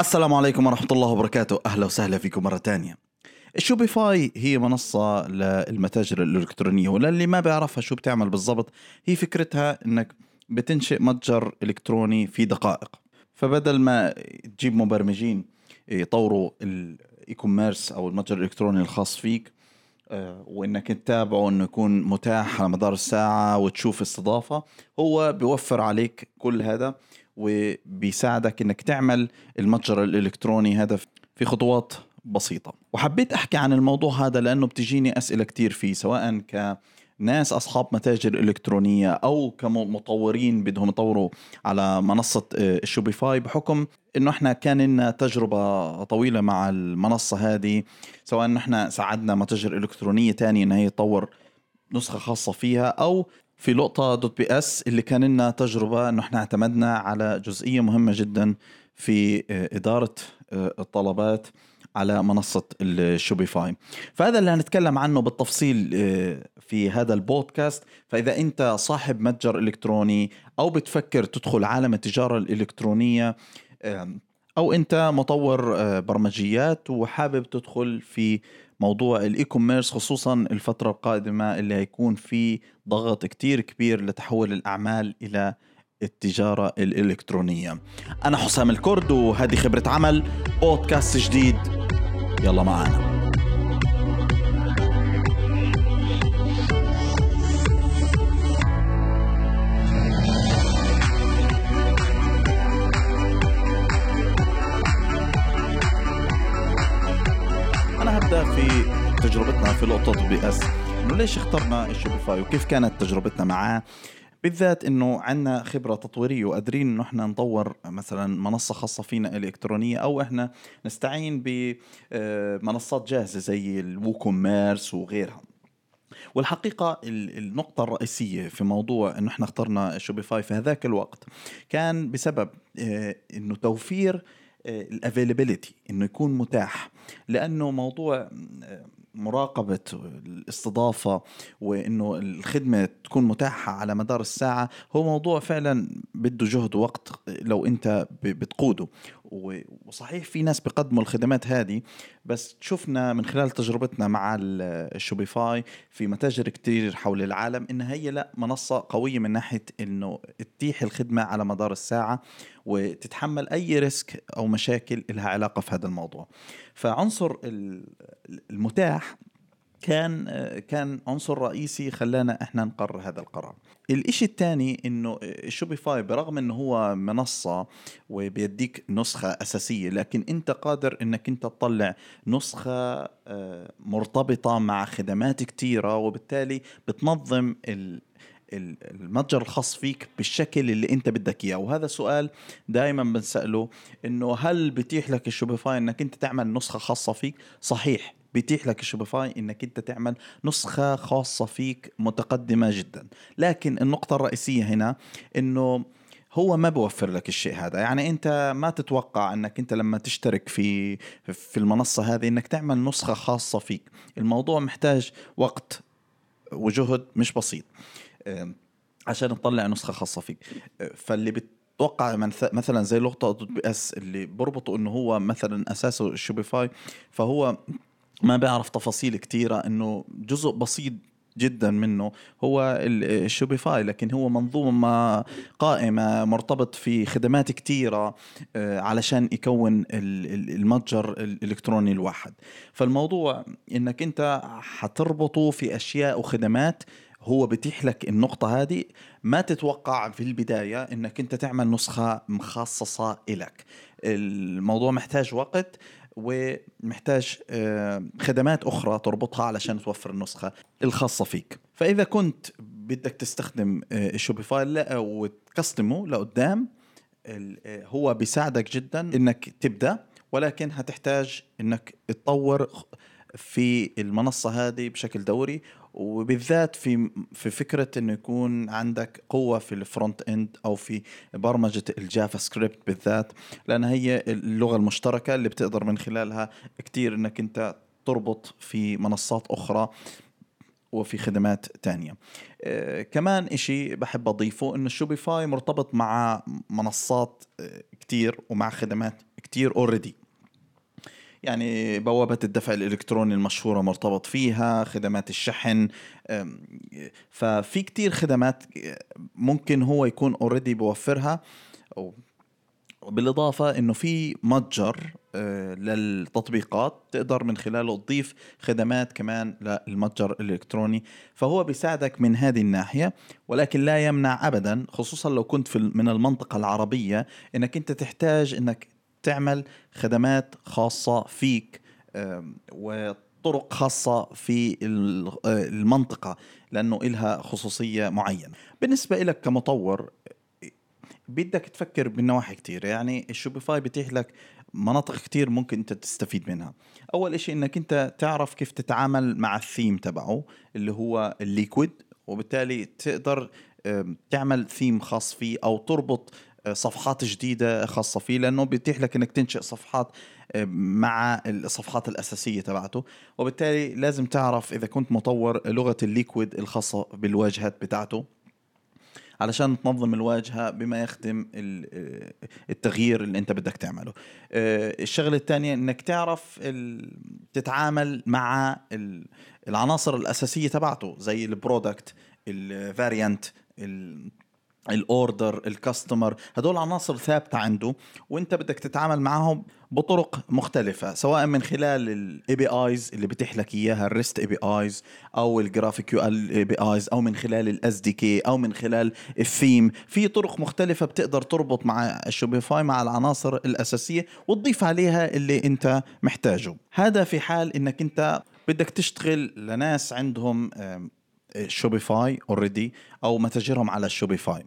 السلام عليكم ورحمة الله وبركاته. أهلا وسهلا فيكم مرة تانية. الشوبيفاي هي منصة للمتاجر الإلكترونية وللي ما بيعرفها شو بتعمل بالضبط هي فكرتها إنك بتنشئ متجر إلكتروني في دقائق. فبدل ما تجيب مبرمجين يطوروا ال e-commerce أو المتجر الإلكتروني الخاص فيك آه، وإنك تتابعه إنه يكون متاح على مدار الساعة وتشوف استضافة هو بيوفر عليك كل هذا. وبيساعدك إنك تعمل المتجر الإلكتروني هذا في خطوات بسيطة. وحبيت أحكي عن الموضوع هذا لأنه بتجيني أسئلة كتير فيه سواء ك ناس أصحاب متاجر إلكترونية أو كمطورين بدهم يطوروا على منصة الشوبيفاي آه، بحكم إنه إحنا كان لنا تجربة طويلة مع المنصة هذه سواء نحن ساعدنا متاجر إلكترونية تانية ان هي تطور نسخة خاصة فيها أو في لقطة dot ps اللي كان لنا تجربة إنه إحنا اعتمدنا على جزئية مهمة جدا في آه، إدارة آه، الطلبات على منصة الشوبيفاي فهذا اللي هنتكلم عنه بالتفصيل آه، في هذا البودكاست. فإذا أنت صاحب متجر إلكتروني أو بتفكر تدخل عالم التجارة الإلكترونية أو أنت مطور برمجيات وحابب تدخل في موضوع ال e-commerce خصوصا الفترة القادمة اللي هيكون في ضغط كتير كبير لتحول الأعمال إلى التجارة الإلكترونية. أنا حسام الكرد وهذه خبرة عمل بودكاست جديد. يلا معانا. هبدأ في تجربتنا في لقطة ps. إنه ليش اخترنا الشوبيفاي وكيف كانت تجربتنا معاه؟ بالذات إنه عندنا خبرة تطويرية وقادرين إنه إحنا نطور مثلا منصة خاصة فينا إلكترونية أو إحنا نستعين بمنصات آه، جاهزة زي ال WooCommerce وغيرها. والحقيقة النقطة الرئيسية في موضوع إنه إحنا اخترنا شوبيفاي في هذاك الوقت كان بسبب آه، إنه توفير ال availability إنه يكون متاح. لأنه موضوع مراقبة الاستضافة وإنه الخدمة تكون متاحة على مدار الساعة هو موضوع فعلا بده جهد وقت لو أنت بتقوده. وصحيح في ناس بيقدموا الخدمات هذه بس شفنا من خلال تجربتنا مع الشوبيفاي في متاجر كتير حول العالم انها هي لا منصة قوية من ناحية إنه تتيح الخدمة على مدار الساعة وتتحمل أي risk أو مشاكل لها علاقة في هذا الموضوع. فعنصر المتاح كان كان عنصر رئيسي خلانا إحنا نقرر هذا القرار. الإشي الثاني إنه الشوبيفاي برغم إنه هو منصة وبيديك نسخة أساسية لكن أنت قادر إنك أنت تطلع نسخة آه، مرتبطة مع خدمات كتيرة وبالتالي بتنظم المتجر الخاص فيك بالشكل اللي أنت بدك إياه. وهذا سؤال دائما بنسأله إنه هل بتيح لك الشوبيفاي إنك أنت تعمل نسخة خاصة فيك؟ صحيح. بيتيح لك الشوبيفاي إنك أنت تعمل نسخة خاصة فيك متقدمة جدا. لكن النقطة الرئيسية هنا إنه هو ما بوفر لك الشيء هذا. يعني أنت ما تتوقع إنك أنت لما تشترك في في المنصة هذه إنك تعمل نسخة خاصة فيك. الموضوع محتاج وقت وجهد مش بسيط عشان تطلع نسخة خاصة فيك. فاللي بتوقع مثلا زي لقطة PS اللي بربطوا إنه هو مثلا أساسه الشوبيفاي فهو ما بيعرف تفاصيل كتيرة إنه جزء بسيط جدا منه هو الشوبيفاي لكن هو منظومة قائمة مرتبط في خدمات كتيرة آه، علشان يكون المتجر الإلكتروني الواحد. فالموضوع إنك أنت حتربطه في أشياء وخدمات هو بتيح لك النقطة هذه. ما تتوقع في البداية إنك أنت تعمل نسخة مخصصة لك الموضوع محتاج وقت. ومحتاج آه، خدمات أخرى تربطها علشان توفر النسخة الخاصة فيك. فإذا كنت بدك تستخدم الشوبيفاي آه، وتكستمه لقدام آه، هو بيساعدك جدا إنك تبدأ ولكن هتحتاج إنك تطور في المنصة هذه بشكل دوري وبالذات في في فكرة إنه يكون عندك قوة في ال front end أو في برمجة ال JavaScript بالذات لأن هي اللغة المشتركة اللي بتقدر من خلالها كتير إنك أنت تربط في منصات أخرى وفي خدمات تانية. آه كمان إشي بحب أضيفه إنه الشوبيفاي مرتبط مع منصات آه كتير ومع خدمات كتير already يعني بوابة الدفع الإلكتروني المشهورة مرتبط فيها خدمات الشحن ففي كتير خدمات ممكن هو يكون already بوفرها بالإضافة إنه في متجر آه، للتطبيقات تقدر من خلاله تضيف خدمات كمان للمتجر الإلكتروني فهو بيساعدك من هذه الناحية ولكن لا يمنع أبدا خصوصا لو كنت في من المنطقة العربية إنك أنت تحتاج إنك تعمل خدمات خاصة فيك وطرق خاصة في المنطقة لأنه إلها خصوصية معينة. بالنسبة لك كمطور بدك تفكر بالنواحي كتير. يعني الشوبيفاي بيتيح لك مناطق كتير ممكن أنت تستفيد منها. أول إشي إنك أنت تعرف كيف تتعامل مع الثيم تبعه اللي هو ال Liquid وبالتالي تقدر تعمل ثيم خاص فيه أو تربط آه، صفحات جديدة خاصة فيه لأنه بيتيح لك أنك تنشئ صفحات مع الصفحات الأساسية تبعته. وبالتالي لازم تعرف إذا كنت مطور لغة ال Liquid الخاصة بالواجهات بتاعته علشان تنظم الواجهة بما يخدم التغيير اللي أنت بدك تعمله. آه، الشغلة الثانية إنك تعرف تتعامل مع العناصر الأساسية تبعته زي البرودكت الفاريانت الأوردر الكاستمر هدول عناصر ثابتة عنده وأنت بدك تتعامل معهم بطرق مختلفة سواء من خلال ال APIs اللي بتيح لك إياها ال REST APIs أو ال GraphQL APIs أو من خلال ال SDK أو من خلال الثيم في طرق مختلفة بتقدر تربط مع الشوبيفاي مع العناصر الأساسية وتضيف عليها اللي أنت محتاجه. هذا في حال إنك أنت بدك تشتغل لناس عندهم شوبيفاي already أو متاجرهم على الشوبيفاي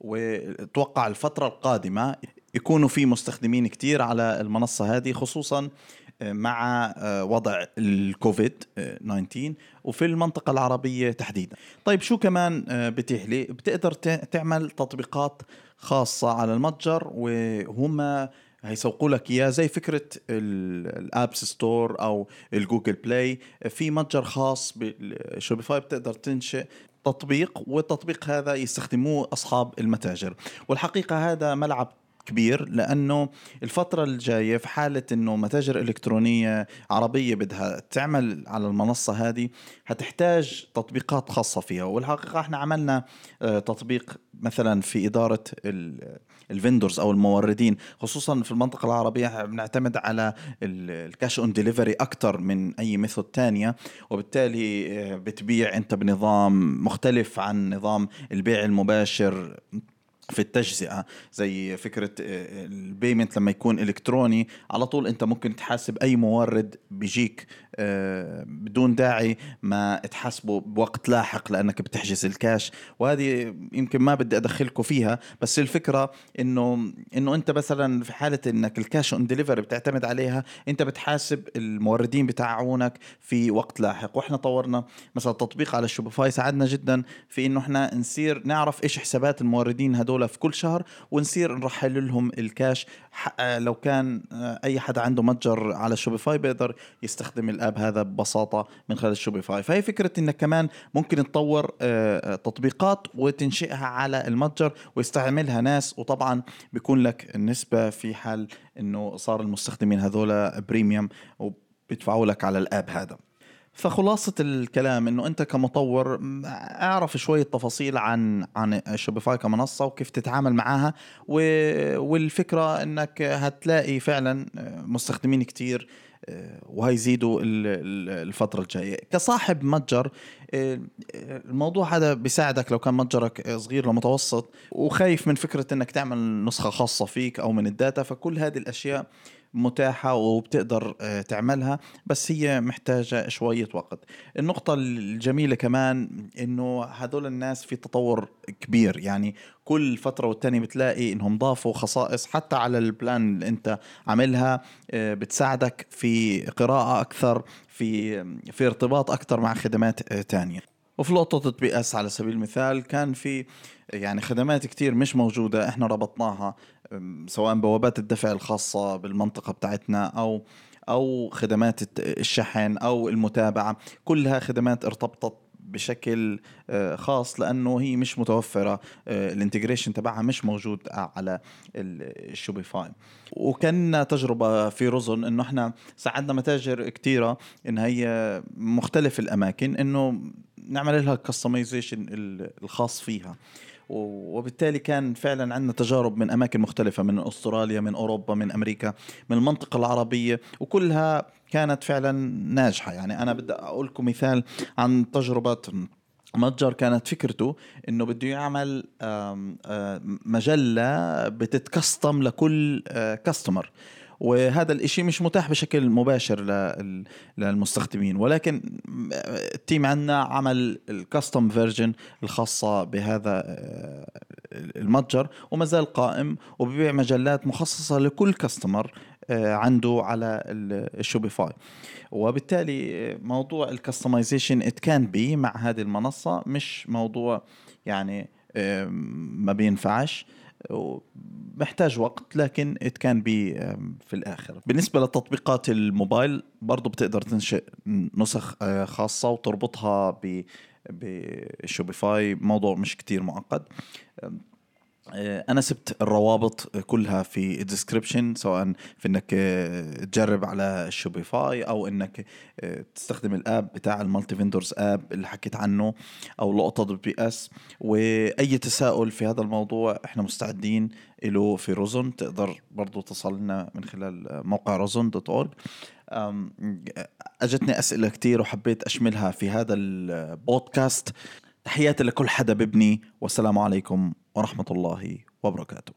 واتوقع الفترة القادمة يكونوا في مستخدمين كتير على المنصة هذه خصوصا آه، مع آه، وضع الكوفيد 19 وفي المنطقة العربية تحديدا. طيب شو كمان آه، بتيح لي بتقدر تعمل تطبيقات خاصة على المتجر وهم هيسوقوا لك إياه زي فكرة ال Apps Store أو ال Google Play. في متجر خاص بالشوبيفاي بتقدر تنشئ تطبيق والتطبيق هذا يستخدموه أصحاب المتاجر. والحقيقة هذا ملعب كبير لأنه الفترة الجاية في حالة إنه متاجر إلكترونية عربية بدها تعمل على المنصة هذه هتحتاج تطبيقات خاصة فيها. والحقيقة إحنا عملنا آه، تطبيق مثلا في إدارة ال vendors أو الموردين. خصوصا في المنطقة العربية بنعتمد على ال cash on delivery أكثر من أي method تانية. وبالتالي آه، بتبيع أنت بنظام مختلف عن نظام البيع المباشر. في التجزئة زي فكرة آه، ال payment لما يكون إلكتروني على طول أنت ممكن تحاسب أي مورد بيجيك. آه، بدون داعي ما تحاسبه بوقت لاحق لأنك بتحجز الكاش. وهذه يمكن ما بدي ادخلكم فيها بس الفكرة إنه إنه أنت مثلا في حالة إنك ال cash on delivery بتعتمد عليها أنت بتحاسب الموردين بتاعونك في وقت لاحق. وإحنا طورنا مثلا تطبيق على الشوبيفاي ساعدنا جدا في إنه إحنا نصير نعرف إيش حسابات الموردين هدول في كل شهر ونصير نرحل لهم الكاش. لو كان أي حدا عنده متجر على الشوبيفاي بيقدر يستخدم ال app هذا ببساطة من خلال الشوبيفاي فهي فكرة انك كمان ممكن تطور آه، آه، تطبيقات وتنشئها على المتجر ويستعملها ناس وطبعا بيكون لك النسبة في حال إنه صار المستخدمين هذول premium وبيدفعوا لك على ال app هذا. فخلاصة الكلام إنه أنت كمطور أعرف شوية تفاصيل عن عن Shopify كمنصة وكيف تتعامل معها والفكرة إنك هتلاقي فعلا مستخدمين كتير وهيزيدوا الفترة الجاية. كصاحب متجر الموضوع هذا بيساعدك لو كان متجرك صغير لمتوسط وخايف من فكرة إنك تعمل نسخة خاصة فيك أو من ال data فكل هذه الأشياء متاحة وبتقدر آه، تعملها بس هي محتاجة شوية وقت. النقطة الجميلة كمان إنه هدول الناس في تطور كبير. يعني كل فترة والتانية بتلاقي إنهم ضافوا خصائص حتى على ال plan اللي أنت عاملها آه، بتساعدك في قراءة أكثر في في ارتباط أكثر مع خدمات آه، تانية. وفي لقطة تطبيق اس على سبيل المثال كان في يعني خدمات كتير مش موجودة إحنا ربطناها سواء بوابات الدفع الخاصة بالمنطقة بتاعتنا أو أو خدمات الشحن أو المتابعة كلها خدمات ارتبطت بشكل آه، خاص لأنه هي مش متوفرة آه، ال integration تبعها مش موجود على ال Shopify. وكان تجربة في رزن إنه إحنا ساعدنا متاجر كثيره إن هي مختلف الأماكن إنه نعمل لها ال customization الخاص فيها. وبالتالي كان فعلا عندنا تجارب من أماكن مختلفة من أستراليا من أوروبا من أمريكا من المنطقة العربية وكلها كانت فعلا ناجحة. يعني أنا بدي أقول لكم مثال عن تجربة متجر كانت فكرته إنه بده يعمل مجلة بتتكستم لكل customer وهذا الإشي مش متاح بشكل مباشر للمستخدمين. ولكن ال team عندنا عمل ال custom version الخاصة بهذا آه، المتجر وما زال قائم وبيبيع مجلات مخصصة لكل customer آه، عنده على ال Shopify وبالتالي موضوع ال customization it can be مع هذه المنصة مش موضوع يعني ما بينفعش. محتاج وقت لكن it can be في الآخر. بالنسبة لتطبيقات الموبايل برضه بتقدر تنشئ نسخ آه، خاصة وتربطها ب ب Shopify موضوع مش كتير معقد. أنا سبت الروابط كلها في ال description سواء في إنك آه، تجرب على ال Shopify أو إنك آه، تستخدم ال app بتاع ال multi vendors app اللي حكيت عنه أو لقطة بي إس. وأي تساؤل في هذا الموضوع إحنا مستعدين له في روزون تقدر برضو تصل لنا من خلال موقع روزون dot org أجتني أسئلة كثير وحبيت أشملها في هذا البودكاست. تحياتي لكل حدا ببني والسلام عليكم ورحمة الله وبركاته.